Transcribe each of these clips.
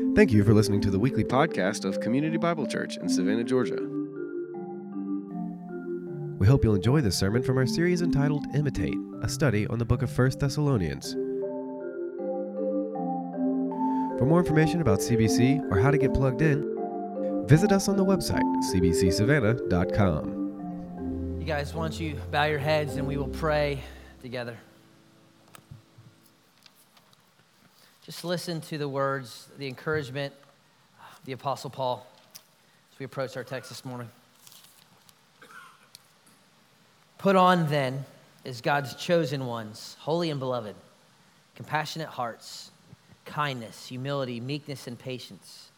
Thank you for listening to the weekly podcast of Community Bible Church in Savannah, Georgia. We hope you'll enjoy this sermon from our series entitled Imitate, a study on the book of 1 Thessalonians. For more information about CBC or how to get plugged in, visit us on the website, cbcsavannah.com. You guys, why don't you bow your heads and we will pray together. Just listen to the words, the encouragement of the Apostle Paul as we approach our text this morning. Put on then as God's chosen ones, holy and beloved, compassionate hearts, kindness, humility, meekness, and patience,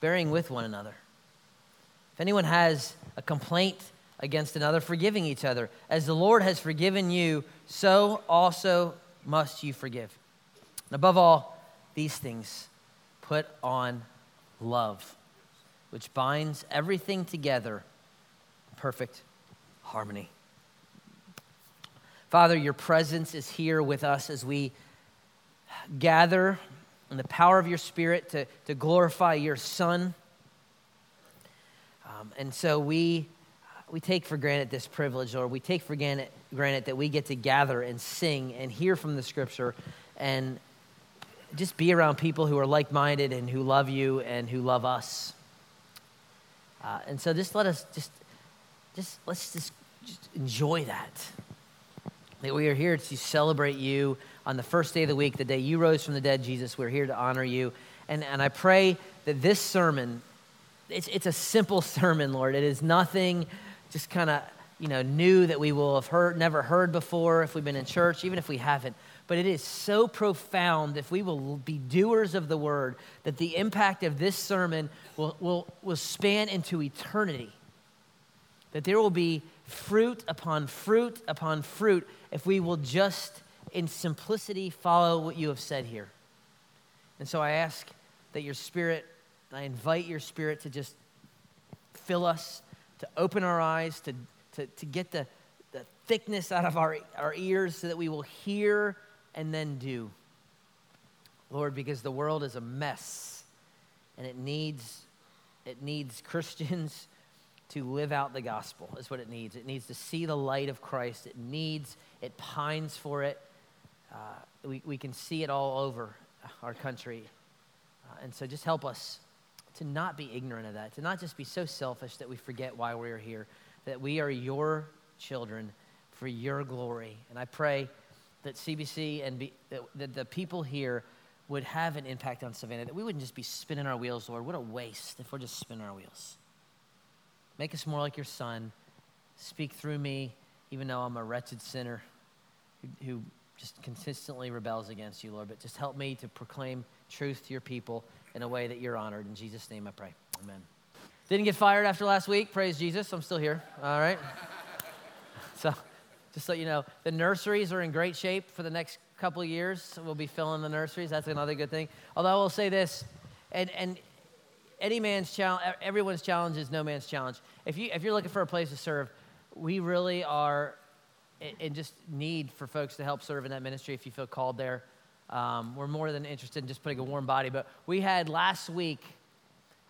bearing with one another. If anyone has a complaint against another, forgiving each other, as the Lord has forgiven you, so also must you forgive. And above all, these things, put on love, which binds everything together in perfect harmony. Father, your presence is here with us as we gather in the power of your Spirit to, to glorify your Son. Um, and so we, we take for granted this privilege, or we take for granted, granted that we get to gather and sing and hear from the Scripture and just be around people who are like minded and who love you and who love us. Uh, and so just let us just, just let's just, just enjoy that. That we are here to celebrate you on the first day of the week, the day you rose from the dead, Jesus. We're here to honor you. And, and I pray that this sermon, it's, it's a simple sermon, Lord. It is nothing just kind of, you know, new that we will have heard, never heard before if we've been in church, even if we haven't but it is so profound if we will be doers of the word that the impact of this sermon will, will, will span into eternity. That there will be fruit upon fruit upon fruit if we will just in simplicity follow what you have said here. And so I ask that your spirit, I invite your spirit to just fill us, to open our eyes, to, to, to get the, the thickness out of our, our ears so that we will hear and then do. Lord, because the world is a mess and it needs, it needs Christians to live out the gospel, is what it needs. It needs to see the light of Christ. It needs, it pines for it. Uh, we, we can see it all over our country. Uh, and so just help us to not be ignorant of that, to not just be so selfish that we forget why we're here, that we are your children for your glory. And I pray that CBC and be, that, the people here would have an impact on Savannah, that we wouldn't just be spinning our wheels, Lord. What a waste if we're just spinning our wheels. Make us more like your son. Speak through me, even though I'm a wretched sinner who, who just consistently rebels against you, Lord. But just help me to proclaim truth to your people in a way that you're honored. In Jesus' name I pray. Amen. Didn't get fired after last week. Praise Jesus. I'm still here. All right. Just so you know, the nurseries are in great shape for the next couple years. We'll be filling the nurseries. That's another good thing. Although I will say this, and, and any man's challenge, everyone's challenge is no man's challenge. If, you, if you're looking for a place to serve, we really are in just need for folks to help serve in that ministry if you feel called there. Um, we're more than interested in just putting a warm body. But we had last week,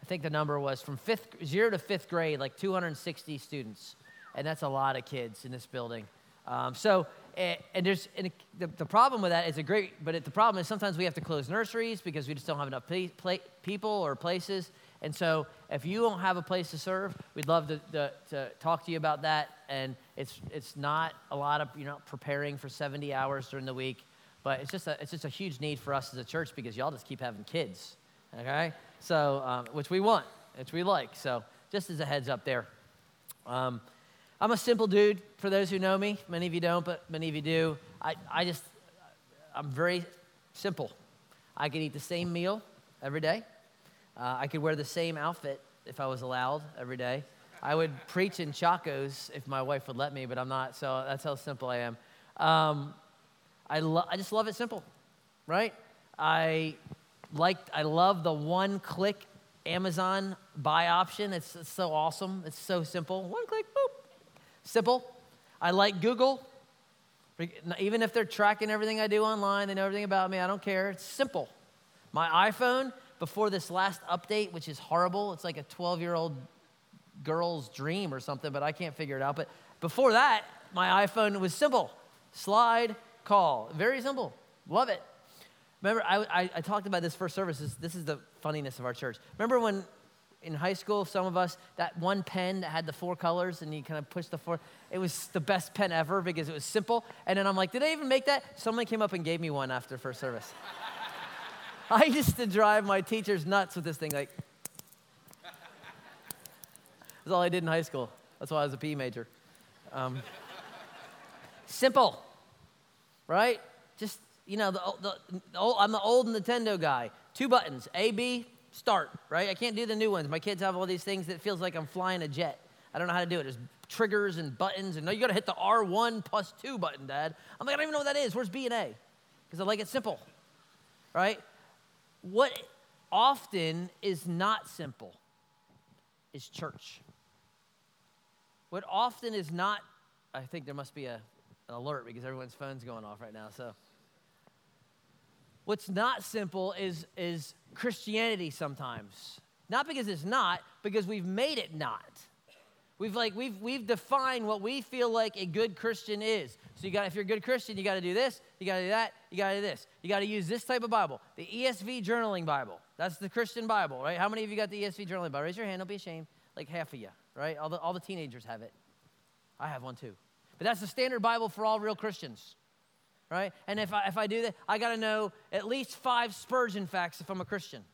I think the number was from fifth, zero to fifth grade, like 260 students. And that's a lot of kids in this building. Um, so, and, there's and the, the problem with that is a great, but it, the problem is sometimes we have to close nurseries because we just don't have enough pla- people or places. And so, if you don't have a place to serve, we'd love to, to, to, talk to you about that. And it's, it's not a lot of, you know, preparing for 70 hours during the week, but it's just a, it's just a huge need for us as a church because y'all just keep having kids, okay? So, um, which we want, which we like. So, just as a heads up there. Um, I'm a simple dude, for those who know me. Many of you don't, but many of you do. I, I just, I'm very simple. I could eat the same meal every day. Uh, I could wear the same outfit if I was allowed every day. I would preach in chacos if my wife would let me, but I'm not, so that's how simple I am. Um, I, lo- I just love it simple, right? I like, I love the one click Amazon buy option. It's, it's so awesome. It's so simple. One click, Simple. I like Google. Even if they're tracking everything I do online, they know everything about me, I don't care. It's simple. My iPhone before this last update, which is horrible. It's like a 12 year old girl's dream or something, but I can't figure it out. But before that, my iPhone was simple slide, call. Very simple. Love it. Remember, I, I, I talked about this first service. This, this is the funniness of our church. Remember when in high school, some of us, that one pen that had the four colors and you kind of push the four, it was the best pen ever because it was simple. And then I'm like, did I even make that? Someone came up and gave me one after first service. I used to drive my teachers nuts with this thing, like, that's all I did in high school. That's why I was a P major. Um, simple, right? Just, you know, the, the, the old, I'm the old Nintendo guy. Two buttons, A, B, start, right? I can't do the new ones. My kids have all these things that feels like I'm flying a jet. I don't know how to do it. There's triggers and buttons, and no, you got to hit the R1 plus 2 button, Dad. I'm like, I don't even know what that is. Where's B and A? Because I like it simple, right? What often is not simple is church. What often is not, I think there must be a, an alert because everyone's phone's going off right now. So, what's not simple is, is Christianity sometimes. Not because it's not, because we've made it not. We've like we've we've defined what we feel like a good Christian is. So you got if you're a good Christian, you got to do this, you got to do that, you got to do this. You got to use this type of Bible, the ESV journaling Bible. That's the Christian Bible, right? How many of you got the ESV journaling Bible? Raise your hand. Don't be ashamed. Like half of you, right? All the all the teenagers have it. I have one too. But that's the standard Bible for all real Christians, right? And if I, if I do that, I got to know at least five Spurgeon facts if I'm a Christian.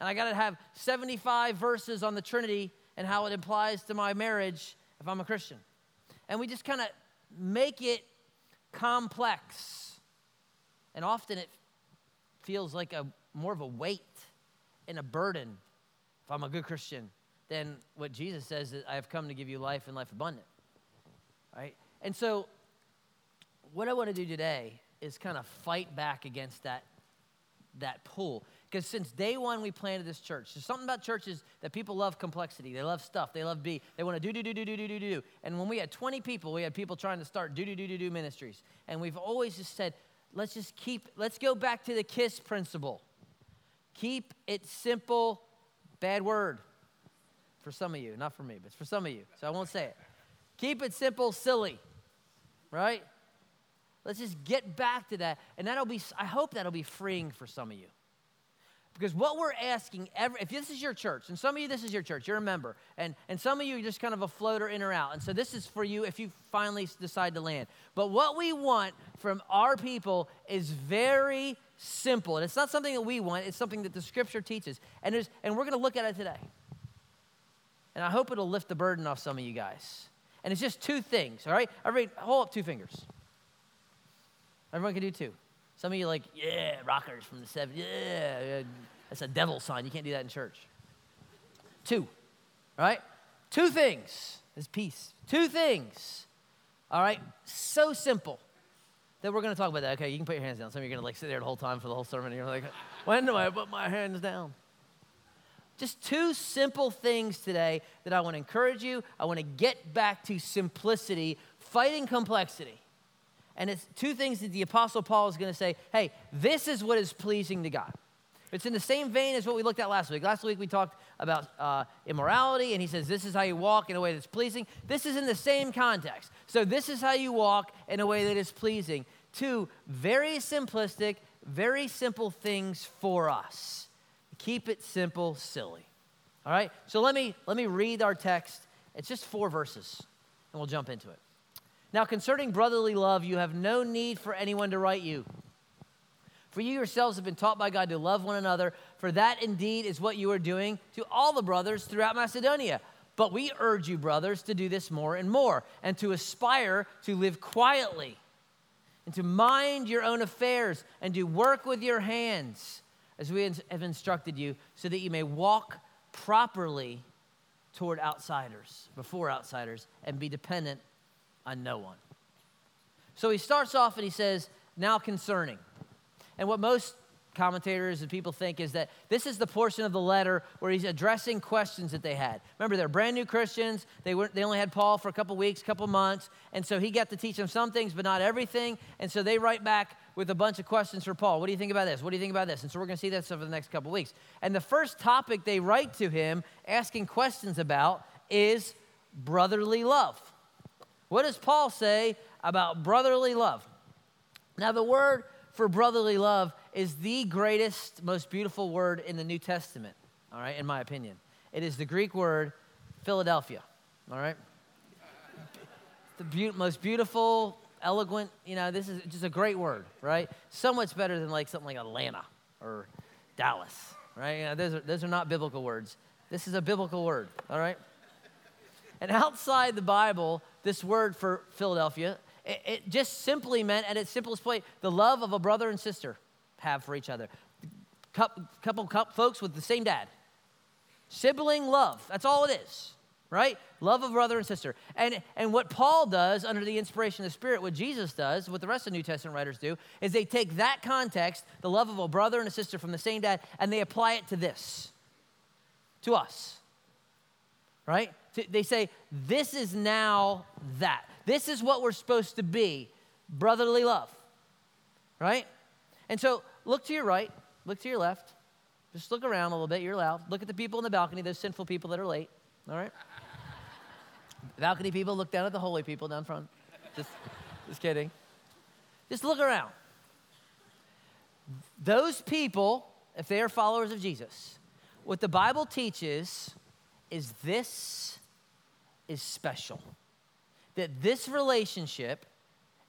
And I got to have 75 verses on the Trinity and how it applies to my marriage if I'm a Christian. And we just kind of make it complex. And often it feels like a more of a weight and a burden if I'm a good Christian than what Jesus says that I have come to give you life and life abundant. Right? And so what I want to do today is kind of fight back against that that pull. Because since day one we planted this church, there's something about churches that people love complexity. They love stuff. They love be. They want to do, do, do, do, do, do, do, do. And when we had 20 people, we had people trying to start do, do, do, do, do ministries. And we've always just said, let's just keep, let's go back to the KISS principle. Keep it simple, bad word for some of you, not for me, but for some of you. So I won't say it. Keep it simple, silly, right? Let's just get back to that. And that'll be, I hope that'll be freeing for some of you. Because what we're asking, every, if this is your church, and some of you, this is your church, you're a member, and, and some of you are just kind of a floater in or out. And so this is for you if you finally decide to land. But what we want from our people is very simple. And it's not something that we want, it's something that the scripture teaches. And, there's, and we're going to look at it today. And I hope it'll lift the burden off some of you guys. And it's just two things, all right? Everybody, hold up two fingers. Everyone can do two. Some of you like, yeah, rockers from the 70s. Yeah, that's a devil sign. You can't do that in church. Two, right? Two things is peace. Two things. All right? So simple that we're going to talk about that. Okay, you can put your hands down. Some of you are going to like sit there the whole time for the whole sermon. And you're like, when do I put my hands down? Just two simple things today that I want to encourage you. I want to get back to simplicity, fighting complexity. And it's two things that the Apostle Paul is going to say hey, this is what is pleasing to God. It's in the same vein as what we looked at last week. Last week we talked about uh, immorality, and he says this is how you walk in a way that's pleasing. This is in the same context. So, this is how you walk in a way that is pleasing. Two very simplistic, very simple things for us. Keep it simple, silly. All right? So, let me, let me read our text. It's just four verses, and we'll jump into it. Now, concerning brotherly love, you have no need for anyone to write you. For you yourselves have been taught by God to love one another, for that indeed is what you are doing to all the brothers throughout Macedonia. But we urge you, brothers, to do this more and more, and to aspire to live quietly, and to mind your own affairs, and to work with your hands, as we have instructed you, so that you may walk properly toward outsiders, before outsiders, and be dependent on no one. So he starts off and he says, Now concerning. And what most commentators and people think is that this is the portion of the letter where he's addressing questions that they had. Remember, they're brand new Christians. They, were, they only had Paul for a couple weeks, couple months. And so he got to teach them some things, but not everything. And so they write back with a bunch of questions for Paul. What do you think about this? What do you think about this? And so we're going to see this over the next couple weeks. And the first topic they write to him, asking questions about, is brotherly love. What does Paul say about brotherly love? Now, the word for brotherly love is the greatest, most beautiful word in the New Testament, all right, in my opinion. It is the Greek word Philadelphia, all right? The be- most beautiful, eloquent, you know, this is just a great word, right? So much better than like something like Atlanta or Dallas, right? You know, those, are, those are not biblical words. This is a biblical word, all right? And outside the Bible, this word for Philadelphia, it, it just simply meant, at its simplest point, the love of a brother and sister have for each other. Couple, couple, folks with the same dad. Sibling love, that's all it is right? Love of brother and sister. And, and what Paul does under the inspiration of the Spirit, what Jesus does, what the rest of the New Testament writers do, is they take that context, the love of a brother and a sister from the same dad, and they apply it to this, to us, right? They say, this is now that. This is what we're supposed to be brotherly love, right? And so look to your right, look to your left. Just look around a little bit. You're loud. Look at the people in the balcony, those sinful people that are late, all right? balcony people, look down at the holy people down front. Just, just kidding. Just look around. Those people, if they are followers of Jesus, what the Bible teaches is this is special. That this relationship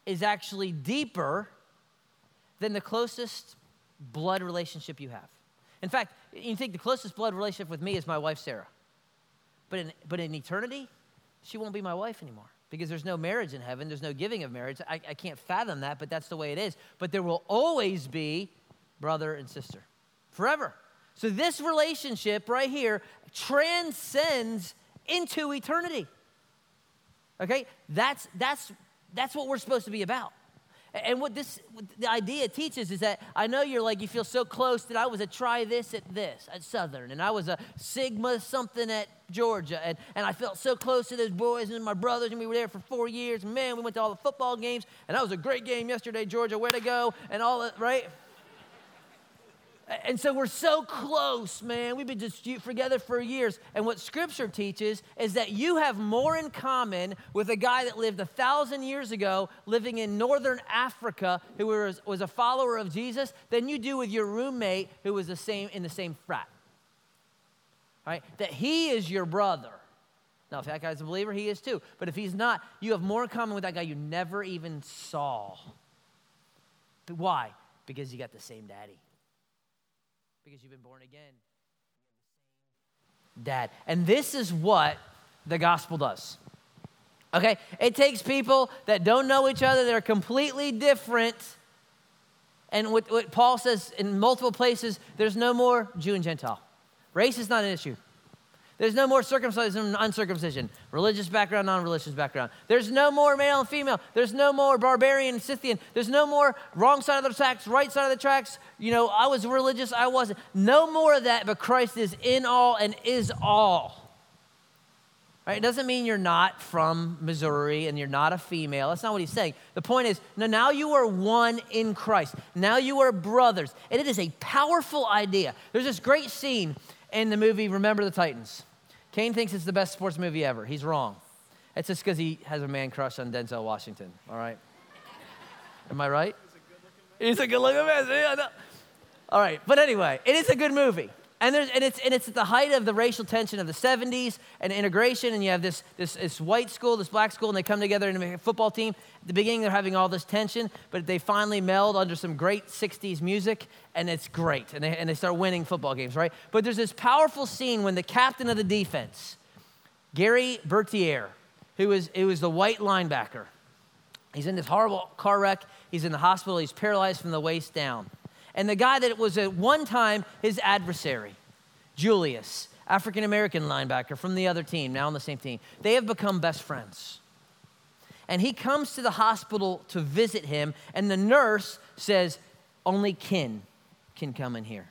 is actually deeper than the closest blood relationship you have. In fact, you think the closest blood relationship with me is my wife, Sarah. But in, but in eternity, she won't be my wife anymore because there's no marriage in heaven, there's no giving of marriage. I, I can't fathom that, but that's the way it is. But there will always be brother and sister forever. So this relationship right here transcends into eternity. Okay? That's that's that's what we're supposed to be about. And what this what the idea teaches is that I know you're like you feel so close that I was a try this at this at Southern, and I was a Sigma something at Georgia, and, and I felt so close to those boys and my brothers, and we were there for four years. Man, we went to all the football games, and that was a great game yesterday, Georgia. Where to go? And all that, right? And so we're so close, man. We've been just together for years. And what Scripture teaches is that you have more in common with a guy that lived a thousand years ago, living in northern Africa, who was, was a follower of Jesus, than you do with your roommate who was the same in the same frat. Right? That he is your brother. Now, if that guy's a believer, he is too. But if he's not, you have more in common with that guy you never even saw. But why? Because you got the same daddy because you've been born again. Dad. And this is what the gospel does. Okay? It takes people that don't know each other, that are completely different. And what, what Paul says in multiple places, there's no more Jew and Gentile. Race is not an issue. There's no more circumcision and uncircumcision, religious background, non religious background. There's no more male and female. There's no more barbarian and Scythian. There's no more wrong side of the tracks, right side of the tracks. You know, I was religious, I wasn't. No more of that, but Christ is in all and is all. Right? It doesn't mean you're not from Missouri and you're not a female. That's not what he's saying. The point is, no, now you are one in Christ. Now you are brothers. And it is a powerful idea. There's this great scene in the movie Remember the Titans. Kane thinks it's the best sports movie ever. He's wrong. It's just because he has a man crush on Denzel Washington, all right? Am I right? He's a good looking man. Yeah, all right, but anyway, it is a good movie. And, there's, and, it's, and it's at the height of the racial tension of the 70s and integration. And you have this, this, this white school, this black school, and they come together in a football team. At the beginning, they're having all this tension, but they finally meld under some great 60s music, and it's great. And they, and they start winning football games, right? But there's this powerful scene when the captain of the defense, Gary Bertier, who is, who is the white linebacker, he's in this horrible car wreck. He's in the hospital. He's paralyzed from the waist down and the guy that was at one time his adversary, Julius, African American linebacker from the other team, now on the same team, they have become best friends. And he comes to the hospital to visit him, and the nurse says, Only kin can come in here.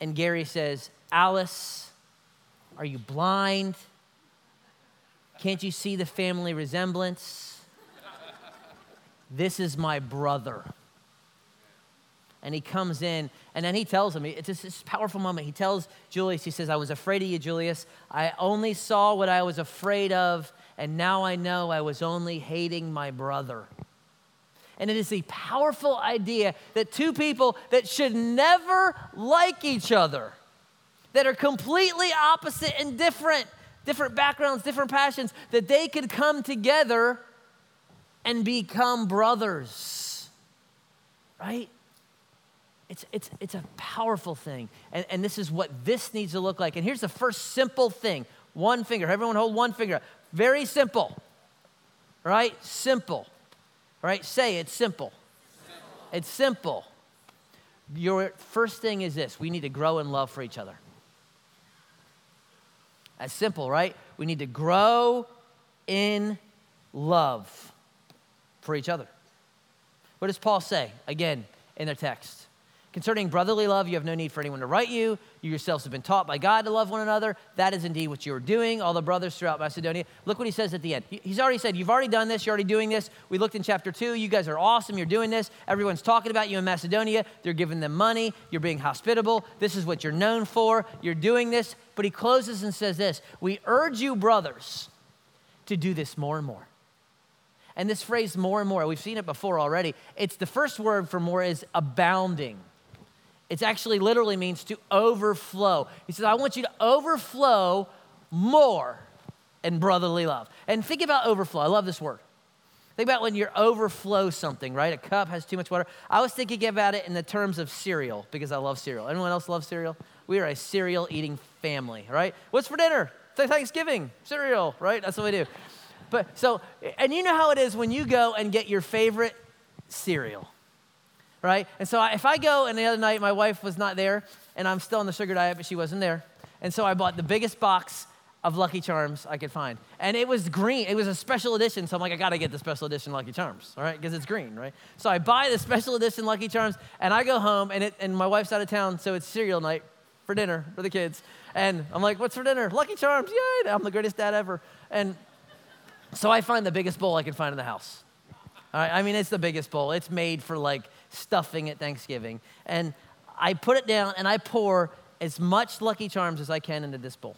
And Gary says, Alice, are you blind? Can't you see the family resemblance? This is my brother. And he comes in, and then he tells him, it's this powerful moment. He tells Julius, he says, I was afraid of you, Julius. I only saw what I was afraid of, and now I know I was only hating my brother. And it is a powerful idea that two people that should never like each other, that are completely opposite and different, different backgrounds, different passions, that they could come together and become brothers. Right? It's, it's, it's a powerful thing. And, and this is what this needs to look like. And here's the first simple thing one finger. Everyone hold one finger. Very simple. Right? Simple. Right? Say it's simple. simple. It's simple. Your first thing is this we need to grow in love for each other. That's simple, right? We need to grow in love for each other. What does Paul say again in the text? Concerning brotherly love, you have no need for anyone to write you. You yourselves have been taught by God to love one another. That is indeed what you are doing, all the brothers throughout Macedonia. Look what he says at the end. He's already said, You've already done this, you're already doing this. We looked in chapter two. You guys are awesome, you're doing this. Everyone's talking about you in Macedonia. They're giving them money, you're being hospitable. This is what you're known for. You're doing this. But he closes and says this We urge you, brothers, to do this more and more. And this phrase, more and more, we've seen it before already. It's the first word for more is abounding. It actually literally means to overflow. He says, I want you to overflow more in brotherly love. And think about overflow. I love this word. Think about when you overflow something, right? A cup has too much water. I was thinking about it in the terms of cereal because I love cereal. Anyone else love cereal? We are a cereal eating family, right? What's for dinner? Thanksgiving, cereal, right? That's what we do. But so, and you know how it is when you go and get your favorite cereal right? And so if I go and the other night my wife was not there and I'm still on the sugar diet, but she wasn't there. And so I bought the biggest box of Lucky Charms I could find. And it was green. It was a special edition. So I'm like, I got to get the special edition Lucky Charms, all right? Because it's green, right? So I buy the special edition Lucky Charms and I go home and, it, and my wife's out of town. So it's cereal night for dinner for the kids. And I'm like, what's for dinner? Lucky Charms. Yay. I'm the greatest dad ever. And so I find the biggest bowl I can find in the house. All right, I mean, it's the biggest bowl. It's made for like stuffing at Thanksgiving. And I put it down and I pour as much Lucky Charms as I can into this bowl.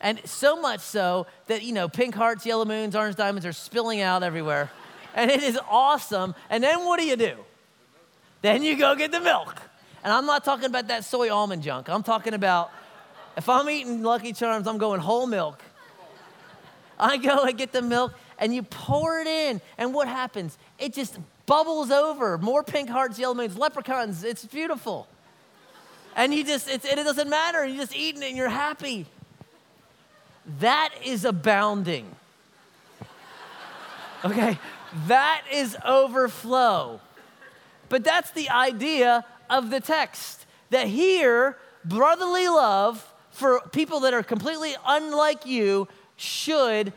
And so much so that, you know, pink hearts, yellow moons, orange diamonds are spilling out everywhere. and it is awesome. And then what do you do? Then you go get the milk. And I'm not talking about that soy almond junk. I'm talking about if I'm eating Lucky Charms, I'm going whole milk. I go and get the milk and you pour it in, and what happens? It just bubbles over. More pink hearts, yellow moons, leprechauns. It's beautiful. And you just, it doesn't matter. You're just eating it and you're happy. That is abounding. Okay? That is overflow. But that's the idea of the text that here, brotherly love for people that are completely unlike you should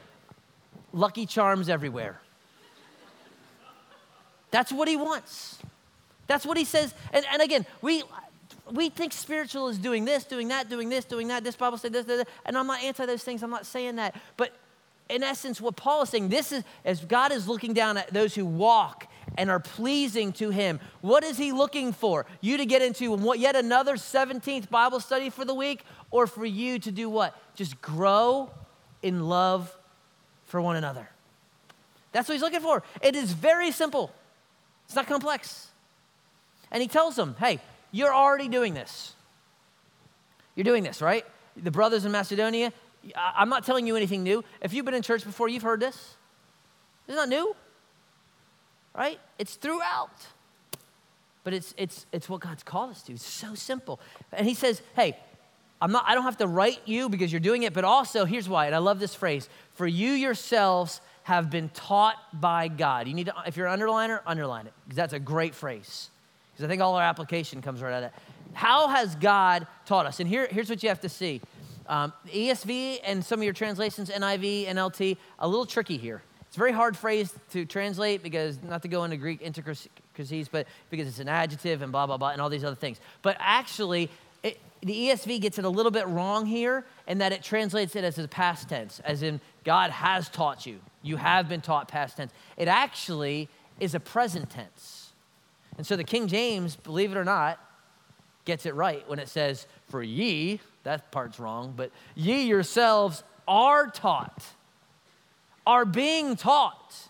Lucky Charms everywhere. That's what he wants. That's what he says. And, and again, we, we think spiritual is doing this, doing that, doing this, doing that. This Bible said this, this, this, and I'm not anti those things. I'm not saying that. But in essence, what Paul is saying, this is as God is looking down at those who walk and are pleasing to him. What is he looking for? You to get into yet another 17th Bible study for the week, or for you to do what? Just grow in love for one another. That's what he's looking for. It is very simple, it's not complex. And he tells them, hey, you're already doing this. You're doing this, right? The brothers in Macedonia, I'm not telling you anything new. If you've been in church before, you've heard this. It's not new, right? It's throughout. But it's, it's, it's what God's called us to. It's so simple. And he says, hey, I'm not, I don't have to write you because you're doing it, but also, here's why, and I love this phrase for you yourselves have been taught by God. You need to, if you're an underliner, underline it, because that's a great phrase. Because I think all our application comes right out of that. How has God taught us? And here, here's what you have to see. Um, ESV and some of your translations, NIV, NLT, a little tricky here. It's a very hard phrase to translate because, not to go into Greek intricacies, but because it's an adjective and blah, blah, blah, and all these other things. But actually, the ESV gets it a little bit wrong here in that it translates it as a past tense, as in God has taught you. You have been taught past tense. It actually is a present tense. And so the King James, believe it or not, gets it right when it says, For ye, that part's wrong, but ye yourselves are taught, are being taught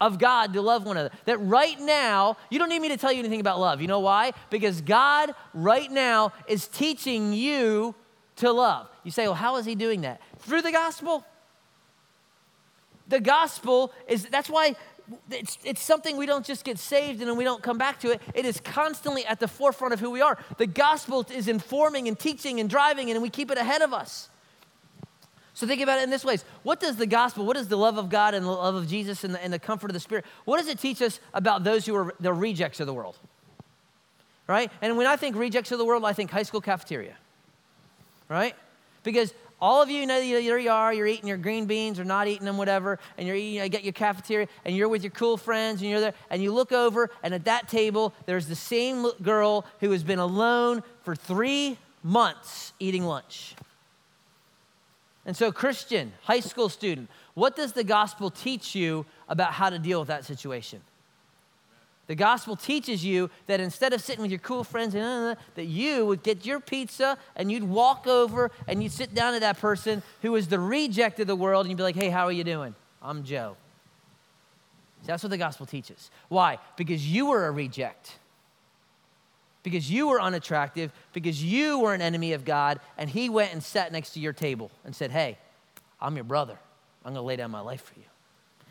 of God to love one another. That right now, you don't need me to tell you anything about love. You know why? Because God right now is teaching you to love. You say, well, how is He doing that? Through the gospel. The gospel is, that's why it's, it's something we don't just get saved and then we don't come back to it. It is constantly at the forefront of who we are. The gospel is informing and teaching and driving, and we keep it ahead of us. So think about it in this ways. What does the gospel, what does the love of God and the love of Jesus and the, and the comfort of the Spirit, what does it teach us about those who are the rejects of the world? Right? And when I think rejects of the world, I think high school cafeteria. Right? Because all of you know there you are, you're eating your green beans or not eating them, whatever, and you're eating, you get your cafeteria, and you're with your cool friends, and you're there, and you look over, and at that table, there's the same girl who has been alone for three months eating lunch. And so, Christian, high school student, what does the gospel teach you about how to deal with that situation? The gospel teaches you that instead of sitting with your cool friends, uh, that you would get your pizza and you'd walk over and you'd sit down to that person who is the reject of the world and you'd be like, hey, how are you doing? I'm Joe. See, that's what the gospel teaches. Why? Because you were a reject because you were unattractive, because you were an enemy of God, and he went and sat next to your table and said, Hey, I'm your brother. I'm going to lay down my life for you.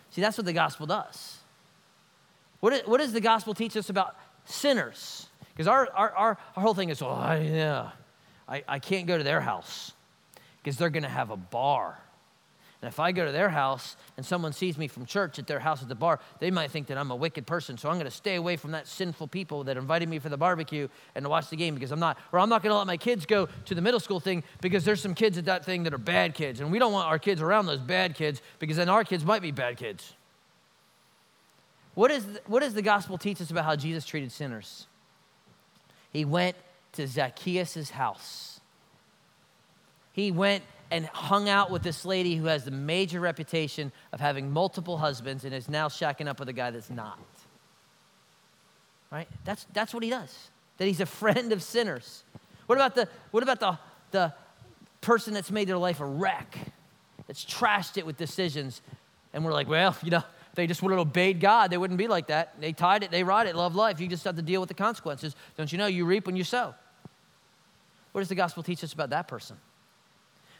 See, that's what the gospel does. What, what does the gospel teach us about sinners? Because our, our, our, our, whole thing is, oh, I, yeah, I, I can't go to their house because they're going to have a bar. And if I go to their house and someone sees me from church at their house at the bar, they might think that I'm a wicked person. So I'm going to stay away from that sinful people that invited me for the barbecue and to watch the game because I'm not, or I'm not going to let my kids go to the middle school thing because there's some kids at that thing that are bad kids. And we don't want our kids around those bad kids because then our kids might be bad kids. What, is, what does the gospel teach us about how Jesus treated sinners? He went to Zacchaeus' house. He went and hung out with this lady who has the major reputation of having multiple husbands and is now shacking up with a guy that's not. Right? That's, that's what he does. That he's a friend of sinners. What about the, what about the, the person that's made their life a wreck, that's trashed it with decisions? And we're like, well, you know, they just would have obeyed God, they wouldn't be like that. They tied it, they ride it, love life. You just have to deal with the consequences. Don't you know? You reap when you sow. What does the gospel teach us about that person?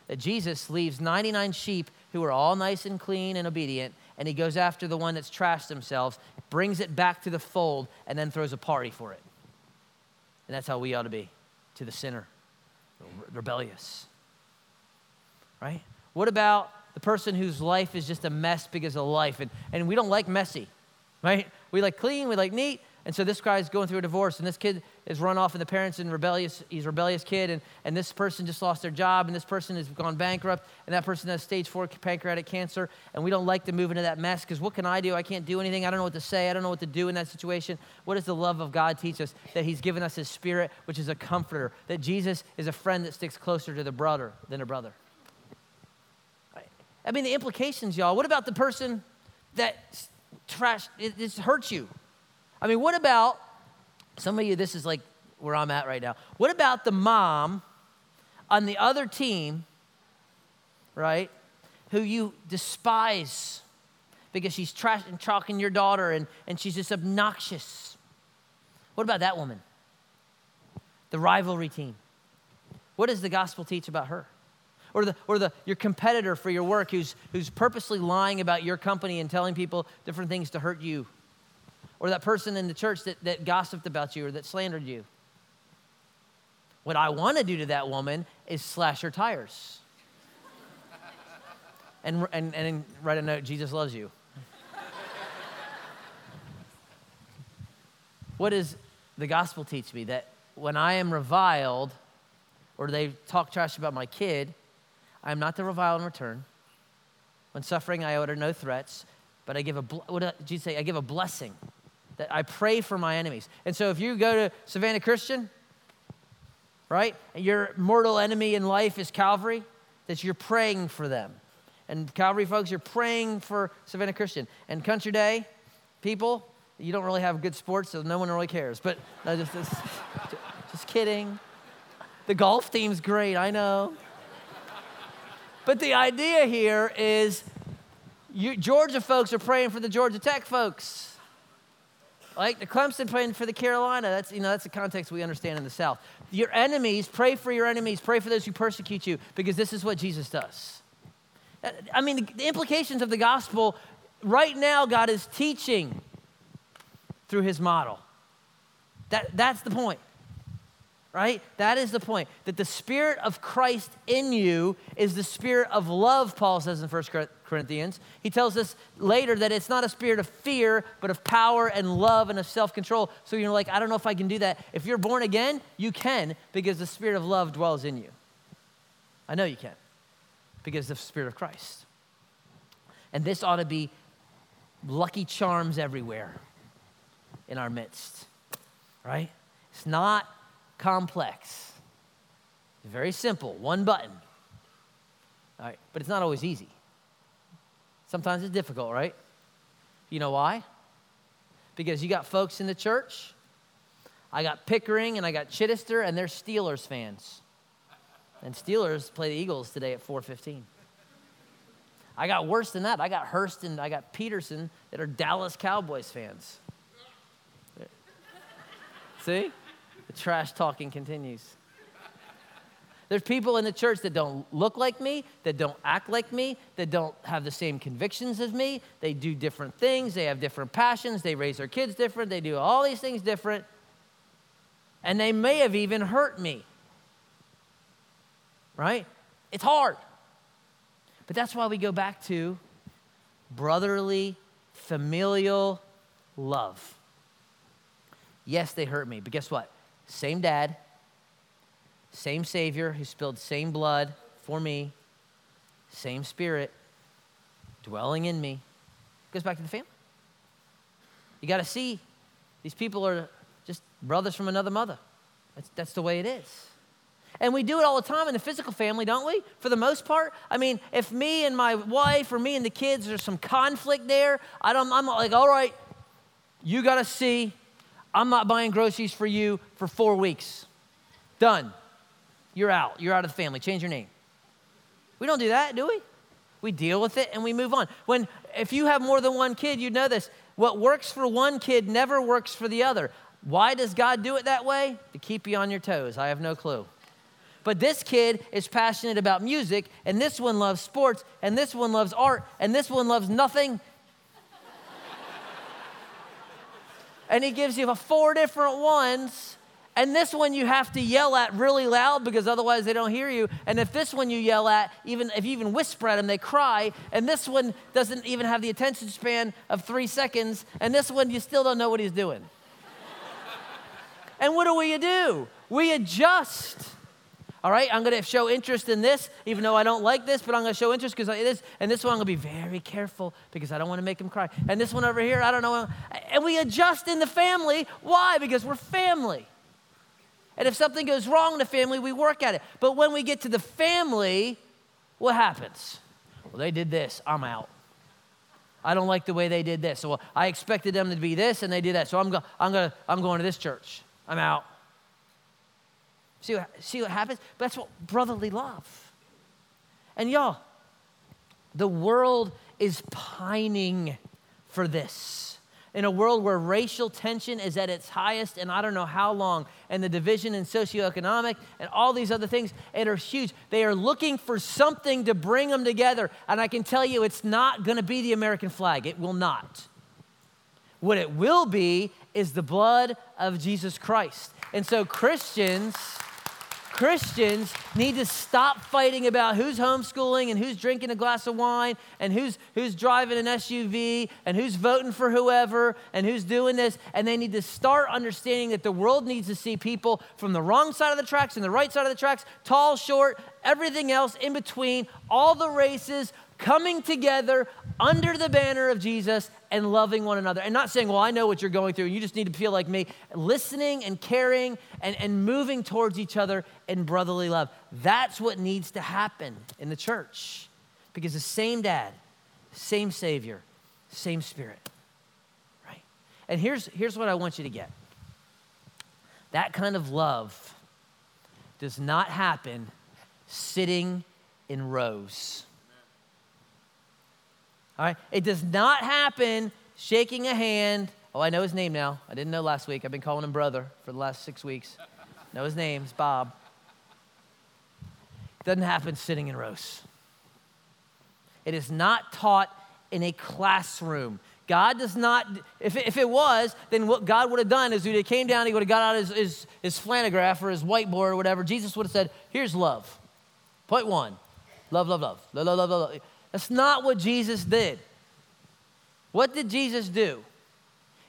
that Jesus leaves 99 sheep who are all nice and clean and obedient, and he goes after the one that's trashed themselves, brings it back to the fold, and then throws a party for it. And that's how we ought to be to the sinner, rebellious. Right? What about the person whose life is just a mess because of life? And, and we don't like messy, right? We like clean, we like neat, and so this guy's going through a divorce, and this kid is run off, and the parents and rebellious, he's a rebellious kid, and, and this person just lost their job, and this person has gone bankrupt, and that person has stage four pancreatic cancer, and we don't like to move into that mess because what can I do? I can't do anything. I don't know what to say. I don't know what to do in that situation. What does the love of God teach us? That He's given us His Spirit, which is a comforter, that Jesus is a friend that sticks closer to the brother than a brother. I mean, the implications, y'all. What about the person that trash, it, hurts you? I mean, what about some of you? This is like where I'm at right now. What about the mom on the other team, right, who you despise because she's trash and chalking your daughter and, and she's just obnoxious? What about that woman? The rivalry team. What does the gospel teach about her? Or, the, or the, your competitor for your work who's, who's purposely lying about your company and telling people different things to hurt you or that person in the church that, that gossiped about you or that slandered you. What I want to do to that woman is slash her tires and, and, and write a note Jesus loves you. what does the gospel teach me? That when I am reviled or they talk trash about my kid, I am not to revile in return. When suffering, I utter no threats, but I give a, what uh, did Jesus say? I give a blessing that I pray for my enemies. And so if you go to Savannah Christian, right, and your mortal enemy in life is Calvary, that you're praying for them. And Calvary folks, you're praying for Savannah Christian. And Country Day people, You don't really have good sports, so no one really cares. But no, just, just, just kidding. The golf team's great, I know. But the idea here is you, Georgia folks are praying for the Georgia Tech folks. Like the Clemson praying for the Carolina. That's, you know, that's the context we understand in the South. Your enemies, pray for your enemies, pray for those who persecute you, because this is what Jesus does. I mean, the implications of the gospel, right now, God is teaching through his model. That, that's the point right? That is the point. That the Spirit of Christ in you is the Spirit of love, Paul says in 1 Corinthians. He tells us later that it's not a spirit of fear, but of power and love and of self control. So you're like, I don't know if I can do that. If you're born again, you can because the Spirit of love dwells in you. I know you can because the Spirit of Christ. And this ought to be lucky charms everywhere in our midst, right? It's not complex. Very simple, one button. All right, but it's not always easy. Sometimes it's difficult, right? You know why? Because you got folks in the church. I got Pickering and I got Chittister, and they're Steelers fans. And Steelers play the Eagles today at 4:15. I got worse than that. I got Hurst and I got Peterson that are Dallas Cowboys fans. See? The trash talking continues. There's people in the church that don't look like me, that don't act like me, that don't have the same convictions as me. They do different things, they have different passions, they raise their kids different, they do all these things different. And they may have even hurt me. Right? It's hard. But that's why we go back to brotherly, familial love. Yes, they hurt me, but guess what? Same dad, same Savior who spilled same blood for me, same Spirit dwelling in me. Goes back to the family. You got to see these people are just brothers from another mother. That's, that's the way it is. And we do it all the time in the physical family, don't we? For the most part. I mean, if me and my wife or me and the kids, there's some conflict there, I don't, I'm like, all right, you got to see I'm not buying groceries for you for four weeks. Done. You're out. You're out of the family. Change your name. We don't do that, do we? We deal with it and we move on. When if you have more than one kid, you know this. What works for one kid never works for the other. Why does God do it that way? To keep you on your toes. I have no clue. But this kid is passionate about music, and this one loves sports, and this one loves art, and this one loves nothing, and he gives you four different ones. And this one you have to yell at really loud because otherwise they don't hear you. And if this one you yell at, even if you even whisper at them, they cry. And this one doesn't even have the attention span of three seconds. And this one you still don't know what he's doing. and what do we do? We adjust. All right, I'm going to show interest in this, even though I don't like this, but I'm going to show interest because it is. And this one, I'm going to be very careful because I don't want to make him cry. And this one over here, I don't know. And we adjust in the family. Why? Because we're family. And if something goes wrong in the family, we work at it. But when we get to the family, what happens? Well, they did this. I'm out. I don't like the way they did this. So I expected them to be this, and they did that. So I'm, go- I'm, gonna, I'm going to this church. I'm out. See what, see what happens? But that's what brotherly love. And y'all, the world is pining for this. In a world where racial tension is at its highest and I don't know how long, and the division in socioeconomic and all these other things, it are huge. They are looking for something to bring them together. And I can tell you, it's not going to be the American flag. It will not. What it will be is the blood of Jesus Christ. And so, Christians Christians need to stop fighting about who's homeschooling and who's drinking a glass of wine and who's, who's driving an SUV and who's voting for whoever and who's doing this. And they need to start understanding that the world needs to see people from the wrong side of the tracks and the right side of the tracks, tall, short, everything else in between, all the races, coming together under the banner of Jesus and loving one another. And not saying, well, I know what you're going through, and you just need to feel like me. Listening and caring and, and moving towards each other in brotherly love. That's what needs to happen in the church. Because the same dad, same Savior, same Spirit. Right? And here's, here's what I want you to get that kind of love does not happen sitting in rows. All right? It does not happen shaking a hand. Oh, I know his name now. I didn't know last week. I've been calling him brother for the last six weeks. know his name. It's Bob. It doesn't happen sitting in rows. It is not taught in a classroom. God does not, if, if it was, then what God would have done is he would have came down, he would have got out his, his, his flannelgraph or his whiteboard or whatever. Jesus would have said, Here's love. Point one love, love, love. Love, love, love, love. That's not what Jesus did. What did Jesus do?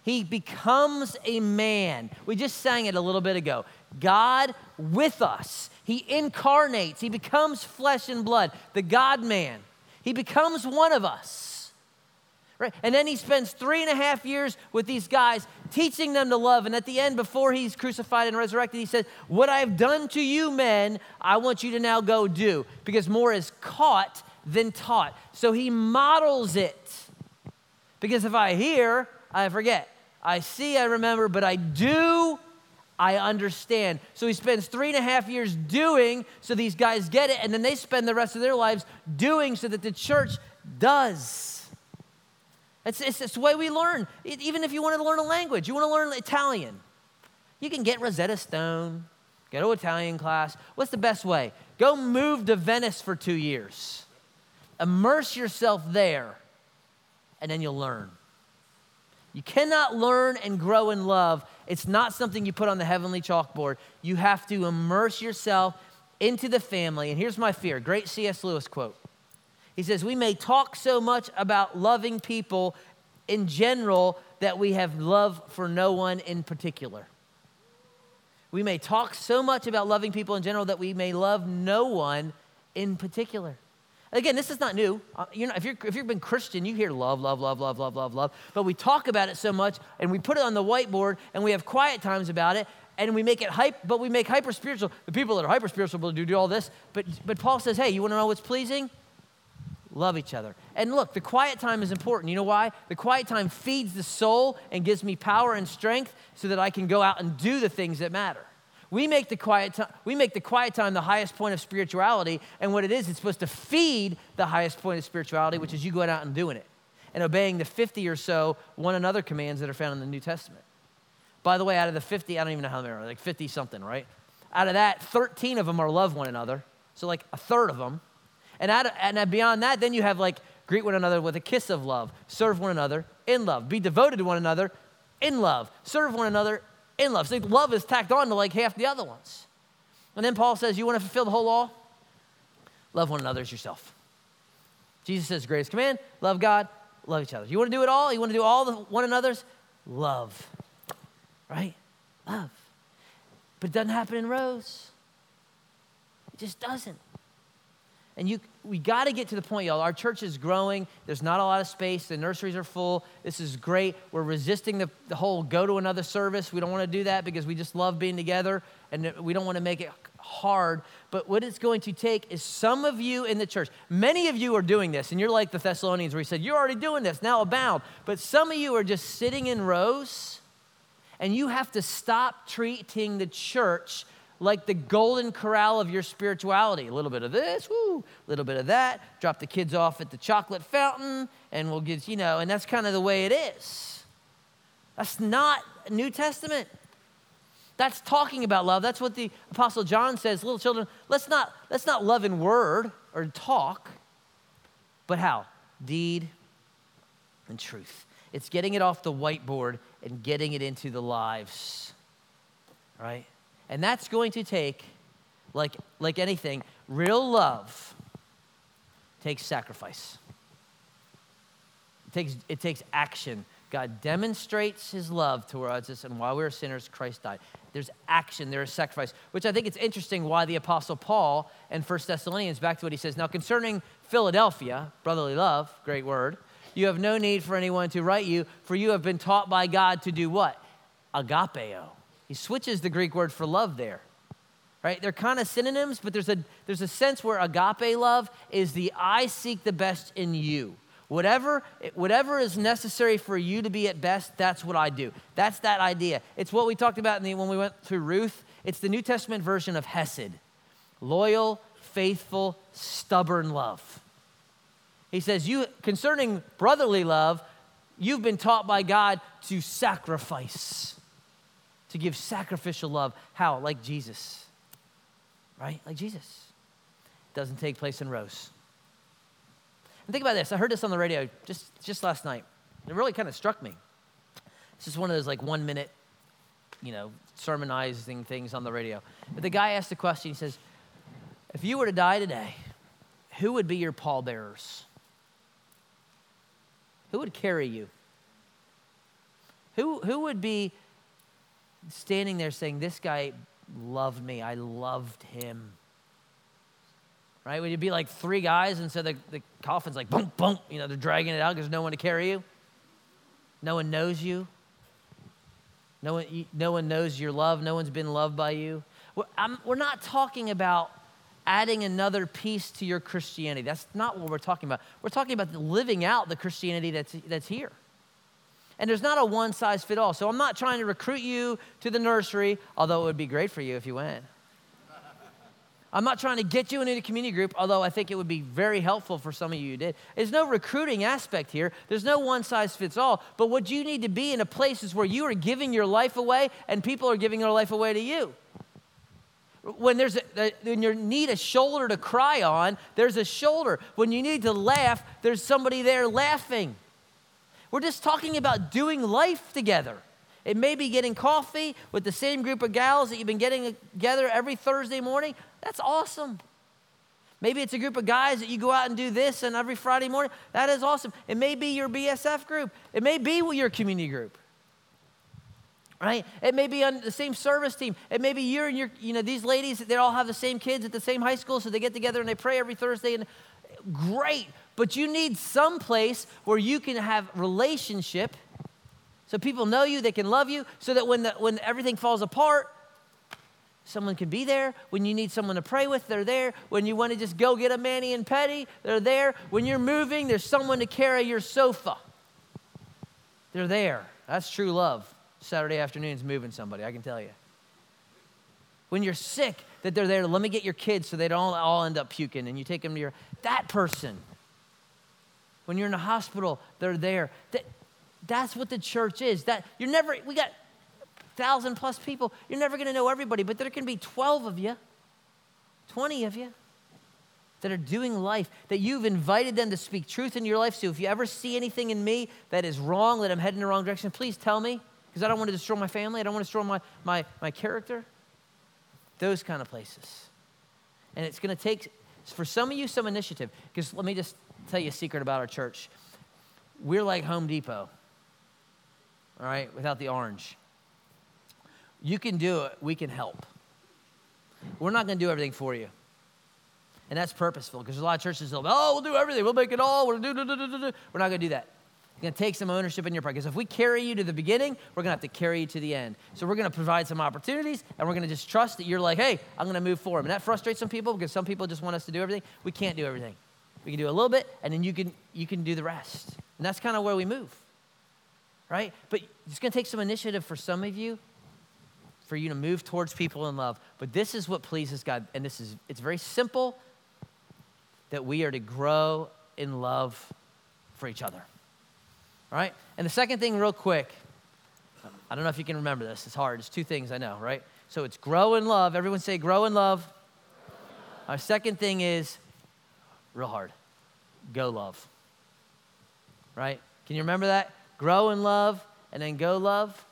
He becomes a man. We just sang it a little bit ago. God with us. He incarnates, he becomes flesh and blood, the God man. He becomes one of us. Right? And then he spends three and a half years with these guys teaching them to love. And at the end, before he's crucified and resurrected, he says, What I've done to you, men, I want you to now go do. Because more is caught than taught. So he models it. Because if I hear, I forget. I see, I remember, but I do, I understand. So he spends three and a half years doing so these guys get it, and then they spend the rest of their lives doing so that the church does. It's, it's, it's the way we learn. It, even if you want to learn a language, you want to learn Italian, you can get Rosetta Stone, go to Italian class. What's the best way? Go move to Venice for two years, immerse yourself there, and then you'll learn. You cannot learn and grow in love. It's not something you put on the heavenly chalkboard. You have to immerse yourself into the family. And here's my fear great C.S. Lewis quote he says, We may talk so much about loving people in general that we have love for no one in particular. We may talk so much about loving people in general that we may love no one in particular. Again, this is not new. Uh, you know, if, you're, if you've been Christian, you hear love, love, love, love, love, love, love. But we talk about it so much and we put it on the whiteboard and we have quiet times about it and we make it hype, but we make hyper spiritual. The people that are hyper spiritual will do, do all this. But, but Paul says, hey, you want to know what's pleasing? love each other. And look, the quiet time is important. You know why? The quiet time feeds the soul and gives me power and strength so that I can go out and do the things that matter. We make the quiet time, we make the quiet time the highest point of spirituality, and what it is, it's supposed to feed the highest point of spirituality, which is you going out and doing it and obeying the 50 or so one another commands that are found in the New Testament. By the way, out of the 50, I don't even know how many are, like 50 something, right? Out of that, 13 of them are love one another. So like a third of them and, out, of, and beyond that, then you have like greet one another with a kiss of love, serve one another in love, be devoted to one another in love, serve one another in love. So love is tacked on to like half the other ones. And then Paul says, You want to fulfill the whole law? Love one another as yourself. Jesus says, Greatest command, love God, love each other. You want to do it all? You want to do all the one another's? Love. Right? Love. But it doesn't happen in rows. It just doesn't. And you, we got to get to the point, y'all. Our church is growing. There's not a lot of space. The nurseries are full. This is great. We're resisting the, the whole go to another service. We don't want to do that because we just love being together and we don't want to make it hard. But what it's going to take is some of you in the church. Many of you are doing this, and you're like the Thessalonians where he said, You're already doing this, now abound. But some of you are just sitting in rows, and you have to stop treating the church like the golden corral of your spirituality. A little bit of this, woo, a little bit of that. Drop the kids off at the chocolate fountain, and we'll get, you know, and that's kind of the way it is. That's not New Testament. That's talking about love. That's what the Apostle John says, little children, let's not, let's not love in word or talk, but how? Deed and truth. It's getting it off the whiteboard and getting it into the lives, right? And that's going to take, like, like anything, real love takes sacrifice. It takes, it takes action. God demonstrates his love towards us, and while we were sinners, Christ died. There's action, there is sacrifice, which I think it's interesting why the Apostle Paul in 1 Thessalonians, back to what he says, now concerning Philadelphia, brotherly love, great word, you have no need for anyone to write you, for you have been taught by God to do what? Agapeo. He switches the Greek word for love there. Right? They're kind of synonyms, but there's a, there's a sense where agape love is the I seek the best in you. Whatever, whatever is necessary for you to be at best, that's what I do. That's that idea. It's what we talked about the, when we went through Ruth. It's the New Testament version of Hesed loyal, faithful, stubborn love. He says, You concerning brotherly love, you've been taught by God to sacrifice, to give sacrificial love. How? Like Jesus. Right? Like Jesus. It doesn't take place in rows. And think about this. I heard this on the radio just, just last night. It really kind of struck me. It's just one of those like one minute, you know, sermonizing things on the radio. But the guy asked a question. He says, If you were to die today, who would be your pallbearers? Who would carry you? Who, who would be standing there saying, This guy loved me. I loved him. Right? Would it be like three guys and so the, the coffin's like boom, boom, you know, they're dragging it out because no one to carry you? No one knows you? No one, no one knows your love. No one's been loved by you. We're, we're not talking about adding another piece to your Christianity. That's not what we're talking about. We're talking about living out the Christianity that's, that's here. And there's not a one size fit all. So I'm not trying to recruit you to the nursery, although it would be great for you if you went. I'm not trying to get you into a community group, although I think it would be very helpful for some of you who did. There's no recruiting aspect here. There's no one size fits all. But what you need to be in a place is where you are giving your life away and people are giving their life away to you. When, there's a, when you need a shoulder to cry on, there's a shoulder. When you need to laugh, there's somebody there laughing. We're just talking about doing life together. It may be getting coffee with the same group of gals that you've been getting together every Thursday morning. That's awesome. Maybe it's a group of guys that you go out and do this and every Friday morning. That is awesome. It may be your BSF group. It may be your community group right? It may be on the same service team. It may be you and your, you know, these ladies, that they all have the same kids at the same high school, so they get together and they pray every Thursday. And great, but you need some place where you can have relationship, so people know you, they can love you, so that when the, when everything falls apart, someone can be there. When you need someone to pray with, they're there. When you want to just go get a mani and petty, they're there. When you're moving, there's someone to carry your sofa. They're there. That's true love. Saturday afternoons moving somebody, I can tell you. When you're sick, that they're there let me get your kids so they don't all end up puking and you take them to your, that person. When you're in a hospital, they're there. That, that's what the church is. That you're never, we got thousand plus people. You're never going to know everybody, but there can be 12 of you, 20 of you that are doing life, that you've invited them to speak truth in your life. So if you ever see anything in me that is wrong, that I'm heading in the wrong direction, please tell me because I don't want to destroy my family. I don't want to destroy my, my, my character. Those kind of places. And it's going to take, for some of you, some initiative. Because let me just tell you a secret about our church. We're like Home Depot, all right, without the orange. You can do it, we can help. We're not going to do everything for you. And that's purposeful because a lot of churches will, oh, we'll do everything. We'll make it all. We'll do, do, do, do, do. We're not going to do that. You're going to take some ownership in your part. Because if we carry you to the beginning, we're going to have to carry you to the end. So we're going to provide some opportunities, and we're going to just trust that you're like, hey, I'm going to move forward. And that frustrates some people because some people just want us to do everything. We can't do everything. We can do a little bit, and then you can, you can do the rest. And that's kind of where we move, right? But it's going to take some initiative for some of you for you to move towards people in love. But this is what pleases God. And this is, it's very simple that we are to grow in love for each other. All right? And the second thing, real quick, I don't know if you can remember this. It's hard. It's two things I know, right? So it's grow in love. Everyone say grow in love. Our second thing is real hard go love. Right? Can you remember that? Grow in love and then go love.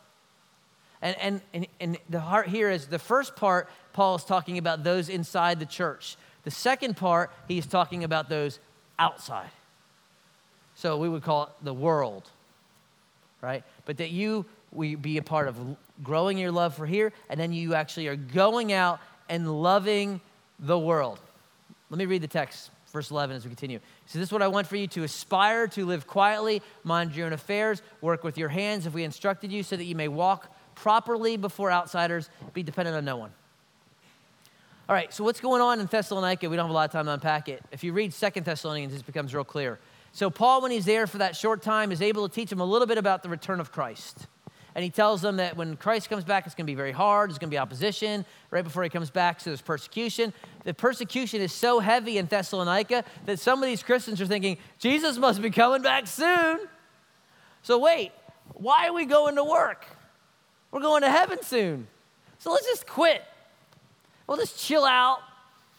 And, and, and, and the heart here is the first part, Paul is talking about those inside the church. The second part, he's talking about those outside. So we would call it the world, right? But that you we be a part of growing your love for here, and then you actually are going out and loving the world. Let me read the text, verse 11, as we continue. So, this is what I want for you to aspire to live quietly, mind your own affairs, work with your hands if we instructed you, so that you may walk properly before outsiders, be dependent on no one. All right, so what's going on in Thessalonica? We don't have a lot of time to unpack it. If you read Second Thessalonians, this becomes real clear. So, Paul, when he's there for that short time, is able to teach them a little bit about the return of Christ. And he tells them that when Christ comes back, it's going to be very hard. There's going to be opposition right before he comes back, so there's persecution. The persecution is so heavy in Thessalonica that some of these Christians are thinking, Jesus must be coming back soon. So, wait, why are we going to work? We're going to heaven soon. So let's just quit. We'll just chill out.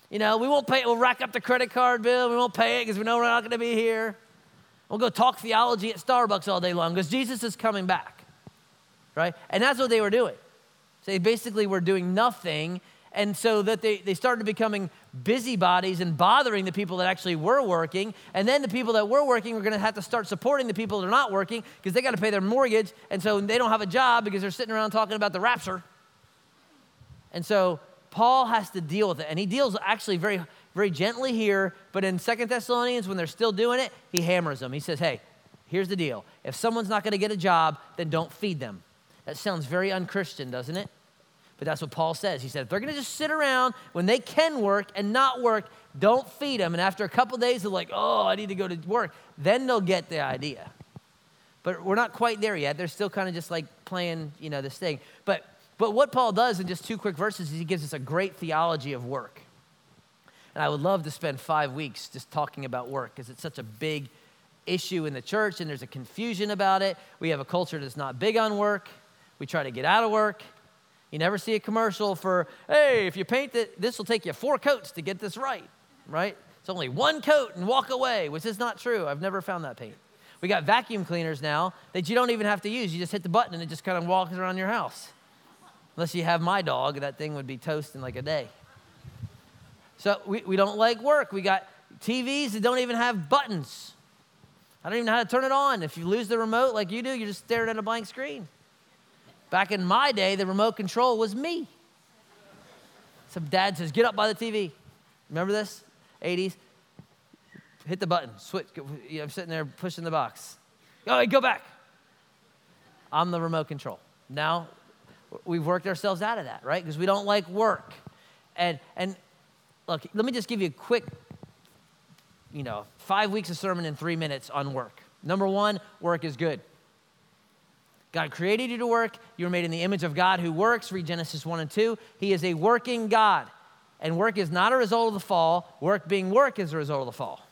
You know, we won't pay, we'll rack up the credit card bill. We won't pay it because we know we're not going to be here. We'll go talk theology at Starbucks all day long because Jesus is coming back right? And that's what they were doing. So they basically were doing nothing. And so that they, they started becoming busybodies and bothering the people that actually were working. And then the people that were working were going to have to start supporting the people that are not working because they got to pay their mortgage. And so they don't have a job because they're sitting around talking about the rapture. And so Paul has to deal with it. And he deals actually very, very gently here. But in Second Thessalonians, when they're still doing it, he hammers them. He says, hey, here's the deal. If someone's not going to get a job, then don't feed them. That sounds very unchristian, doesn't it? But that's what Paul says. He said, if they're going to just sit around when they can work and not work, don't feed them. And after a couple days, they're like, oh, I need to go to work. Then they'll get the idea. But we're not quite there yet. They're still kind of just like playing, you know, this thing. But, but what Paul does in just two quick verses is he gives us a great theology of work. And I would love to spend five weeks just talking about work because it's such a big issue in the church and there's a confusion about it. We have a culture that's not big on work. We try to get out of work. You never see a commercial for, hey, if you paint it, this will take you four coats to get this right, right? It's only one coat and walk away, which is not true. I've never found that paint. We got vacuum cleaners now that you don't even have to use. You just hit the button and it just kind of walks around your house. Unless you have my dog, that thing would be toast in like a day. So we, we don't like work. We got TVs that don't even have buttons. I don't even know how to turn it on. If you lose the remote like you do, you're just staring at a blank screen. Back in my day, the remote control was me. Some dad says, Get up by the TV. Remember this? 80s? Hit the button, switch. I'm sitting there pushing the box. Oh, go back. I'm the remote control. Now, we've worked ourselves out of that, right? Because we don't like work. And, and look, let me just give you a quick, you know, five weeks of sermon in three minutes on work. Number one, work is good. God created you to work. You were made in the image of God who works. Read Genesis 1 and 2. He is a working God. And work is not a result of the fall. Work being work is a result of the fall.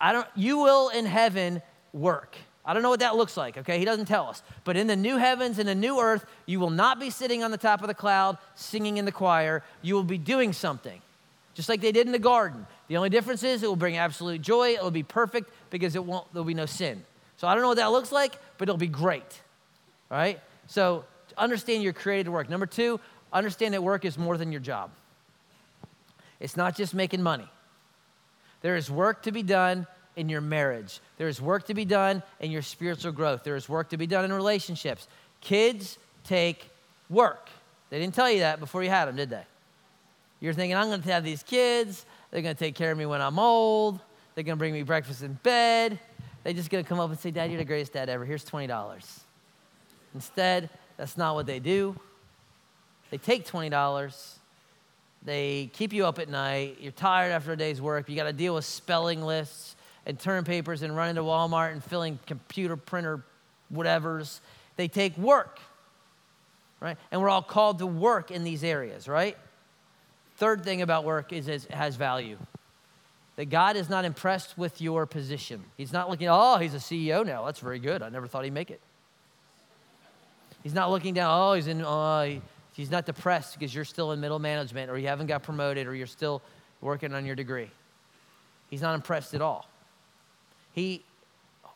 I don't, you will in heaven work. I don't know what that looks like, okay? He doesn't tell us. But in the new heavens and the new earth, you will not be sitting on the top of the cloud singing in the choir. You will be doing something, just like they did in the garden. The only difference is it will bring absolute joy. It will be perfect because it won't, there'll be no sin. So I don't know what that looks like, but it'll be great right? So understand you're created to work. Number two, understand that work is more than your job. It's not just making money. There is work to be done in your marriage. There is work to be done in your spiritual growth. There is work to be done in relationships. Kids take work. They didn't tell you that before you had them, did they? You're thinking, I'm going to have these kids. They're going to take care of me when I'm old. They're going to bring me breakfast in bed. They're just going to come up and say, Dad, you're the greatest dad ever. Here's $20. Instead, that's not what they do. They take $20. They keep you up at night. You're tired after a day's work. You got to deal with spelling lists and term papers and running to Walmart and filling computer printer whatevers. They take work, right? And we're all called to work in these areas, right? Third thing about work is it has value. That God is not impressed with your position. He's not looking, oh, he's a CEO now. That's very good. I never thought he'd make it. He's not looking down, oh, he's in, oh, he's not depressed because you're still in middle management or you haven't got promoted or you're still working on your degree. He's not impressed at all. He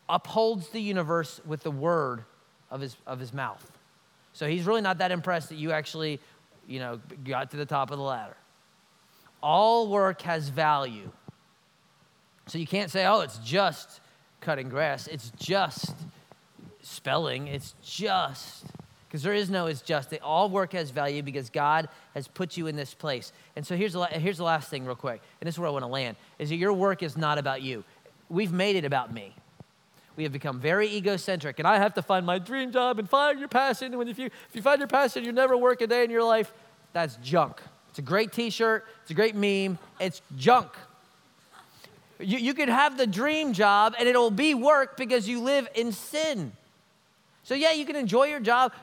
upholds the universe with the word of his, of his mouth. So he's really not that impressed that you actually, you know, got to the top of the ladder. All work has value. So you can't say, oh, it's just cutting grass. It's just spelling. It's just because there is no it's just. All work has value because God has put you in this place. And so here's the, here's the last thing, real quick, and this is where I want to land, is that your work is not about you. We've made it about me. We have become very egocentric, and I have to find my dream job and find your passion. And if you, if you find your passion, you never work a day in your life. That's junk. It's a great t shirt, it's a great meme, it's junk. You, you could have the dream job and it'll be work because you live in sin. So, yeah, you can enjoy your job.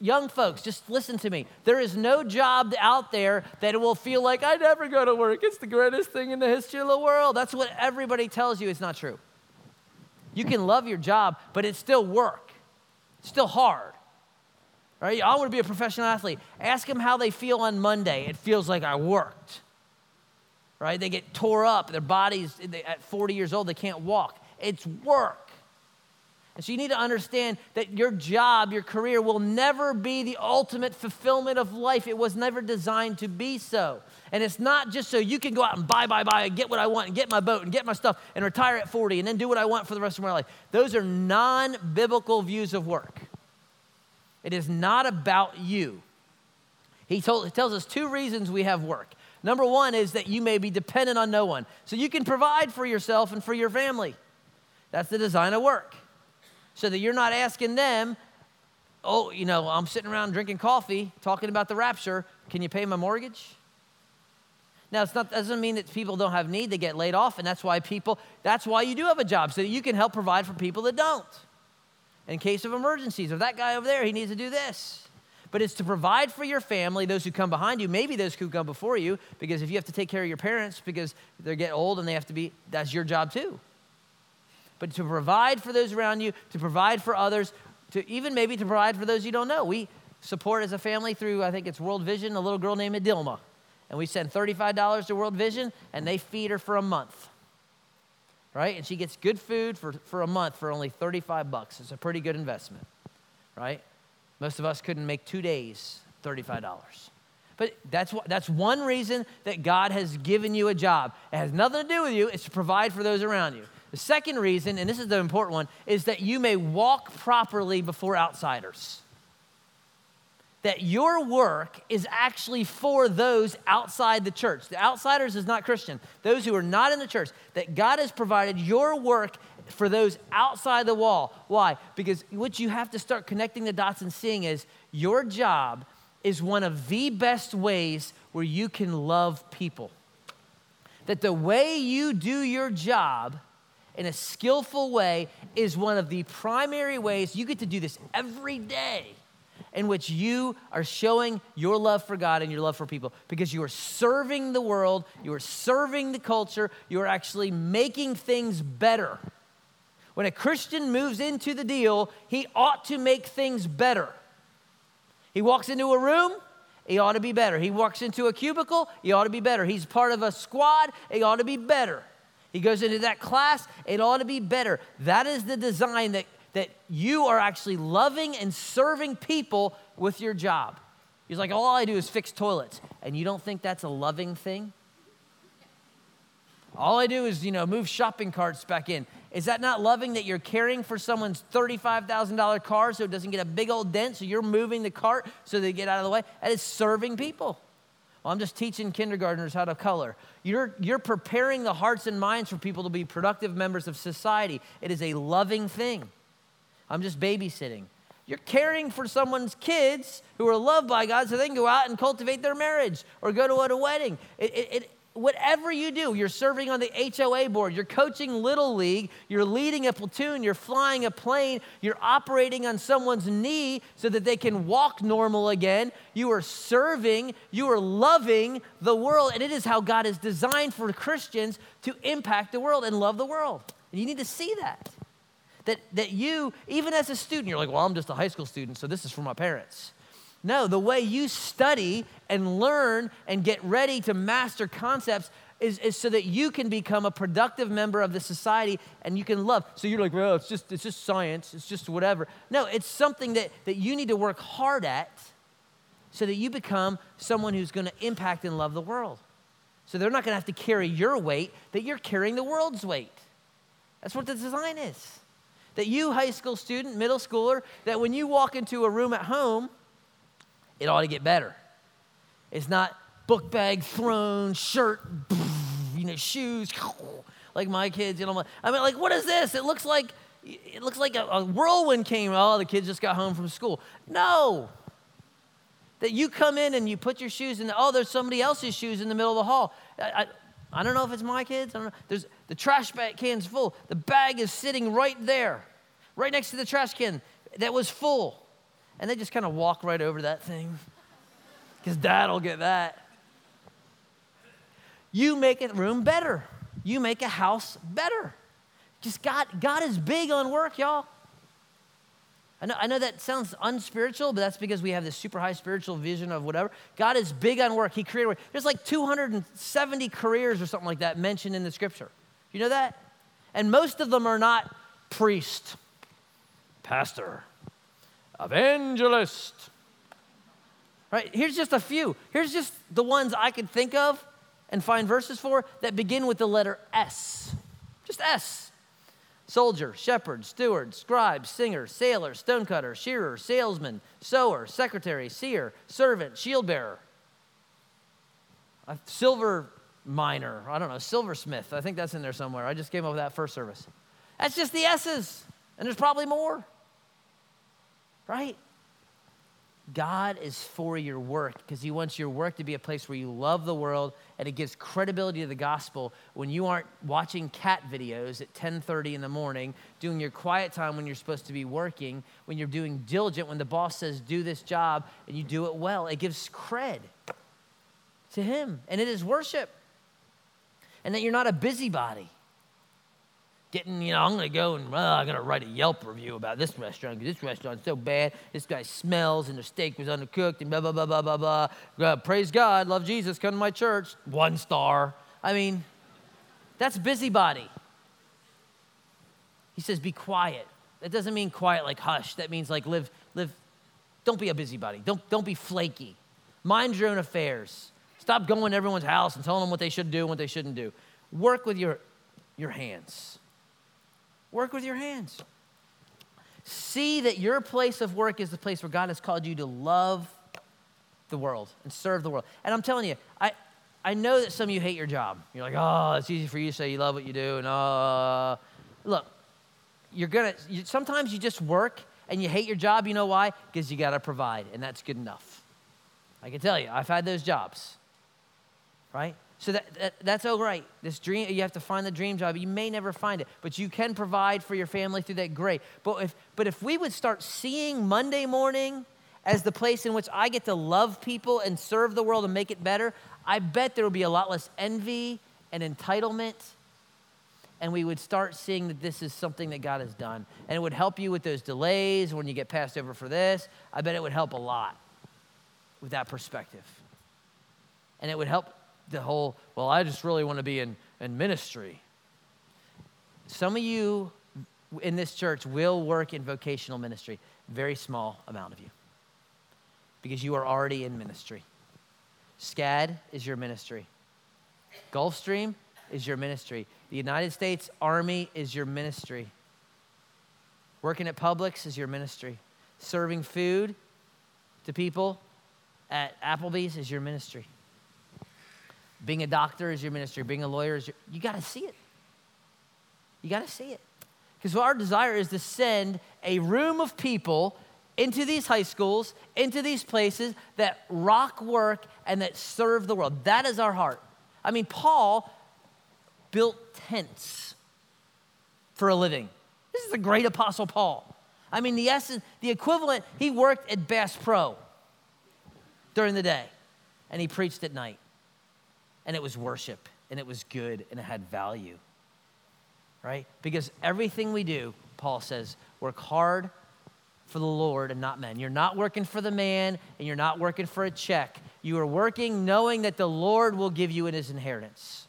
Young folks, just listen to me. There is no job out there that will feel like I never go to work. It's the greatest thing in the history of the world. That's what everybody tells you. It's not true. You can love your job, but it's still work. It's still hard. Right? I want to be a professional athlete. Ask them how they feel on Monday. It feels like I worked. Right? They get tore up. Their bodies, at 40 years old, they can't walk. It's work. And so you need to understand that your job, your career will never be the ultimate fulfillment of life. It was never designed to be so. And it's not just so you can go out and buy, buy, buy, and get what I want, and get my boat, and get my stuff, and retire at 40, and then do what I want for the rest of my life. Those are non biblical views of work. It is not about you. He, told, he tells us two reasons we have work. Number one is that you may be dependent on no one. So you can provide for yourself and for your family. That's the design of work. So that you're not asking them, oh, you know, I'm sitting around drinking coffee, talking about the rapture. Can you pay my mortgage? Now, it doesn't mean that people don't have need, they get laid off, and that's why people, that's why you do have a job, so that you can help provide for people that don't. In case of emergencies, or that guy over there, he needs to do this. But it's to provide for your family, those who come behind you, maybe those who come before you, because if you have to take care of your parents because they get old and they have to be, that's your job too. But to provide for those around you, to provide for others, to even maybe to provide for those you don't know. We support as a family through, I think it's World Vision, a little girl named Adilma and we send $35 to World Vision, and they feed her for a month. Right? And she gets good food for, for a month for only 35 bucks. It's a pretty good investment. Right? Most of us couldn't make two days $35. But that's, that's one reason that God has given you a job. It has nothing to do with you, it's to provide for those around you. The second reason, and this is the important one, is that you may walk properly before outsiders that your work is actually for those outside the church. The outsiders is not Christian, those who are not in the church, that God has provided your work for those outside the wall. Why? Because what you have to start connecting the dots and seeing is your job is one of the best ways where you can love people. That the way you do your job in a skillful way is one of the primary ways you get to do this every day in which you are showing your love for God and your love for people because you are serving the world, you are serving the culture, you are actually making things better. When a Christian moves into the deal, he ought to make things better. He walks into a room, he ought to be better. He walks into a cubicle, he ought to be better. He's part of a squad, he ought to be better. He goes into that class, it ought to be better. That is the design that that you are actually loving and serving people with your job. He's like, all I do is fix toilets. And you don't think that's a loving thing? All I do is, you know, move shopping carts back in. Is that not loving that you're caring for someone's $35,000 car so it doesn't get a big old dent? So you're moving the cart so they get out of the way? That is serving people. Well, I'm just teaching kindergartners how to color. You're, you're preparing the hearts and minds for people to be productive members of society. It is a loving thing. I'm just babysitting. You're caring for someone's kids who are loved by God so they can go out and cultivate their marriage or go to a wedding. It, it, whatever you do, you're serving on the HOA board, you're coaching Little League, you're leading a platoon, you're flying a plane, you're operating on someone's knee so that they can walk normal again. You are serving, you are loving the world, and it is how God is designed for Christians to impact the world and love the world. And you need to see that. That, that you, even as a student, you're like, well, I'm just a high school student, so this is for my parents. No, the way you study and learn and get ready to master concepts is, is so that you can become a productive member of the society and you can love. So you're like, well, it's just, it's just science, it's just whatever. No, it's something that, that you need to work hard at so that you become someone who's going to impact and love the world. So they're not going to have to carry your weight, that you're carrying the world's weight. That's what the design is. That you, high school student, middle schooler, that when you walk into a room at home, it ought to get better. It's not book bag thrown, shirt, you know, shoes, like my kids. You know, I mean, like, what is this? It looks like it looks like a, a whirlwind came. Oh, the kids just got home from school. No. That you come in and you put your shoes in. Oh, there's somebody else's shoes in the middle of the hall. I, I, I don't know if it's my kids. I don't know. There's the trash bag can's full. The bag is sitting right there, right next to the trash can that was full. And they just kind of walk right over that thing because dad'll get that. You make a room better. You make a house better. Just God, God is big on work, y'all. I know, I know that sounds unspiritual, but that's because we have this super high spiritual vision of whatever. God is big on work. He created work. There's like 270 careers or something like that mentioned in the scripture. You know that? And most of them are not priest, pastor, evangelist. Right? Here's just a few. Here's just the ones I could think of and find verses for that begin with the letter S. Just S soldier, shepherd, steward, scribe, singer, sailor, stonecutter, shearer, salesman, sower, secretary, seer, servant, shield bearer, a silver miner, I don't know, silversmith. I think that's in there somewhere. I just came up with that first service. That's just the S's, and there's probably more, right? God is for your work because He wants your work to be a place where you love the world and it gives credibility to the gospel when you aren't watching cat videos at 10:30 in the morning, doing your quiet time when you're supposed to be working, when you're doing diligent when the boss says do this job and you do it well. It gives cred to Him and it is worship. And that you're not a busybody getting, you know, I'm going to go and, well, I'm going to write a Yelp review about this restaurant because this restaurant's so bad. This guy smells and the steak was undercooked and blah, blah, blah, blah, blah, blah. Praise God, love Jesus, come to my church. One star. I mean, that's busybody. He says, be quiet. That doesn't mean quiet like hush. That means like live, live. Don't be a busybody. Don't, don't be flaky. Mind your own affairs. Stop going to everyone's house and telling them what they should do and what they shouldn't do. Work with your, your hands. Work with your hands. See that your place of work is the place where God has called you to love the world and serve the world. And I'm telling you, I, I know that some of you hate your job. You're like, oh, it's easy for you to say you love what you do. And uh, look, you're gonna. You, sometimes you just work and you hate your job. You know why? Because you gotta provide, and that's good enough. I can tell you, I've had those jobs. Right? So that, that, that's all right. This dream, you have to find the dream job. You may never find it, but you can provide for your family through that. Great. But if, but if we would start seeing Monday morning as the place in which I get to love people and serve the world and make it better, I bet there would be a lot less envy and entitlement. And we would start seeing that this is something that God has done. And it would help you with those delays when you get passed over for this. I bet it would help a lot with that perspective. And it would help the whole, well, I just really want to be in, in ministry. Some of you in this church will work in vocational ministry, very small amount of you, because you are already in ministry. SCAD is your ministry. Gulfstream is your ministry. The United States Army is your ministry. Working at Publix is your ministry. Serving food to people at Applebee's is your ministry. Being a doctor is your ministry. Being a lawyer is your, you got to see it. You got to see it. Because our desire is to send a room of people into these high schools, into these places that rock work and that serve the world. That is our heart. I mean, Paul built tents for a living. This is the great apostle Paul. I mean, the essence, the equivalent, he worked at Bass Pro during the day and he preached at night and it was worship and it was good and it had value. Right? Because everything we do, Paul says, work hard for the Lord and not men. You're not working for the man and you're not working for a check. You are working knowing that the Lord will give you in his inheritance.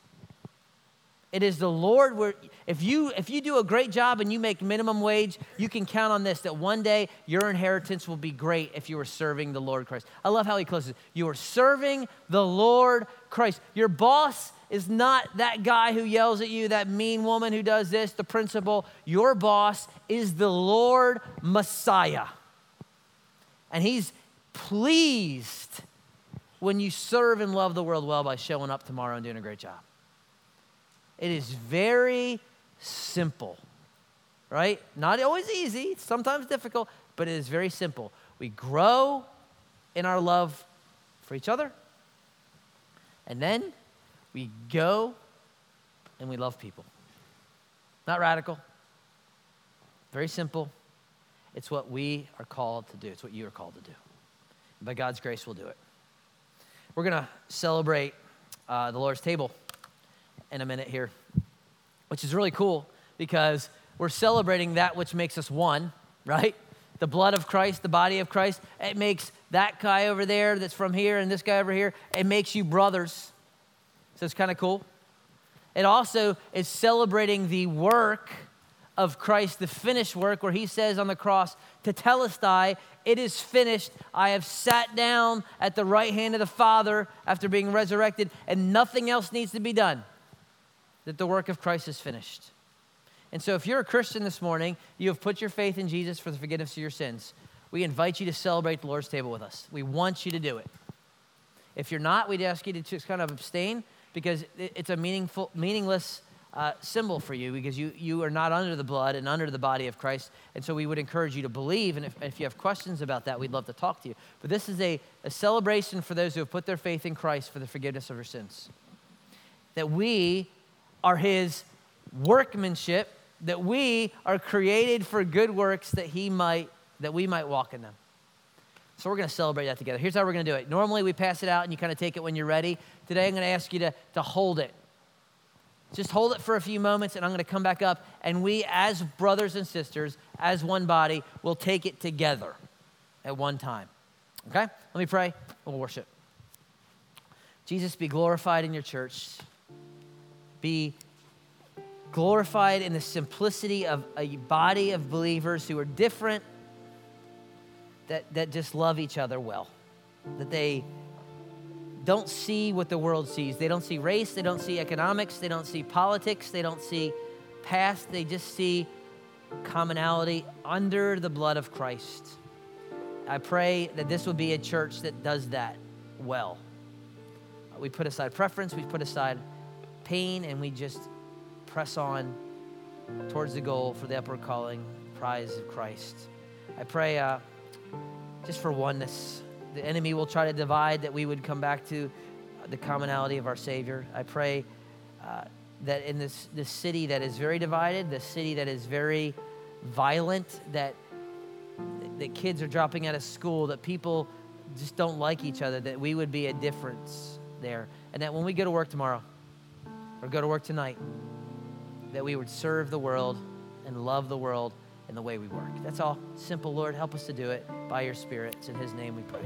It is the Lord where if you if you do a great job and you make minimum wage, you can count on this that one day your inheritance will be great if you are serving the Lord Christ. I love how he closes. You are serving the Lord Christ. Your boss is not that guy who yells at you, that mean woman who does this, the principal. Your boss is the Lord Messiah. And he's pleased when you serve and love the world well by showing up tomorrow and doing a great job. It is very simple, right? Not always easy, sometimes difficult, but it is very simple. We grow in our love for each other, and then we go and we love people. Not radical, very simple. It's what we are called to do, it's what you are called to do. By God's grace, we'll do it. We're going to celebrate uh, the Lord's table in a minute here, which is really cool because we're celebrating that which makes us one, right? The blood of Christ, the body of Christ. It makes that guy over there that's from here and this guy over here, it makes you brothers. So it's kind of cool. It also is celebrating the work of Christ, the finished work, where he says on the cross, Tetelestai, it is finished. I have sat down at the right hand of the Father after being resurrected, and nothing else needs to be done. That the work of Christ is finished. And so, if you're a Christian this morning, you have put your faith in Jesus for the forgiveness of your sins, we invite you to celebrate the Lord's table with us. We want you to do it. If you're not, we'd ask you to just kind of abstain because it's a meaningful, meaningless uh, symbol for you because you, you are not under the blood and under the body of Christ. And so we would encourage you to believe. And if, if you have questions about that, we'd love to talk to you. But this is a, a celebration for those who have put their faith in Christ for the forgiveness of their sins. That we are his workmanship, that we are created for good works that he might, that we might walk in them. So we're going to celebrate that together. Here's how we're going to do it. Normally we pass it out and you kind of take it when you're ready. Today I'm going to ask you to, to hold it just hold it for a few moments, and I'm going to come back up. And we, as brothers and sisters, as one body, will take it together at one time. Okay? Let me pray. We'll worship. Jesus, be glorified in your church. Be glorified in the simplicity of a body of believers who are different, that, that just love each other well, that they don't see what the world sees. They don't see race, they don't see economics, they don't see politics, they don't see past, they just see commonality under the blood of Christ. I pray that this will be a church that does that well. We put aside preference, we put aside pain, and we just press on towards the goal for the upward calling, prize of Christ. I pray uh, just for oneness the enemy will try to divide, that we would come back to the commonality of our Savior. I pray uh, that in this, this city that is very divided, the city that is very violent, that, that kids are dropping out of school, that people just don't like each other, that we would be a difference there. And that when we go to work tomorrow or go to work tonight, that we would serve the world and love the world in the way we work. That's all. Simple, Lord. Help us to do it by your Spirit. It's in His name we pray.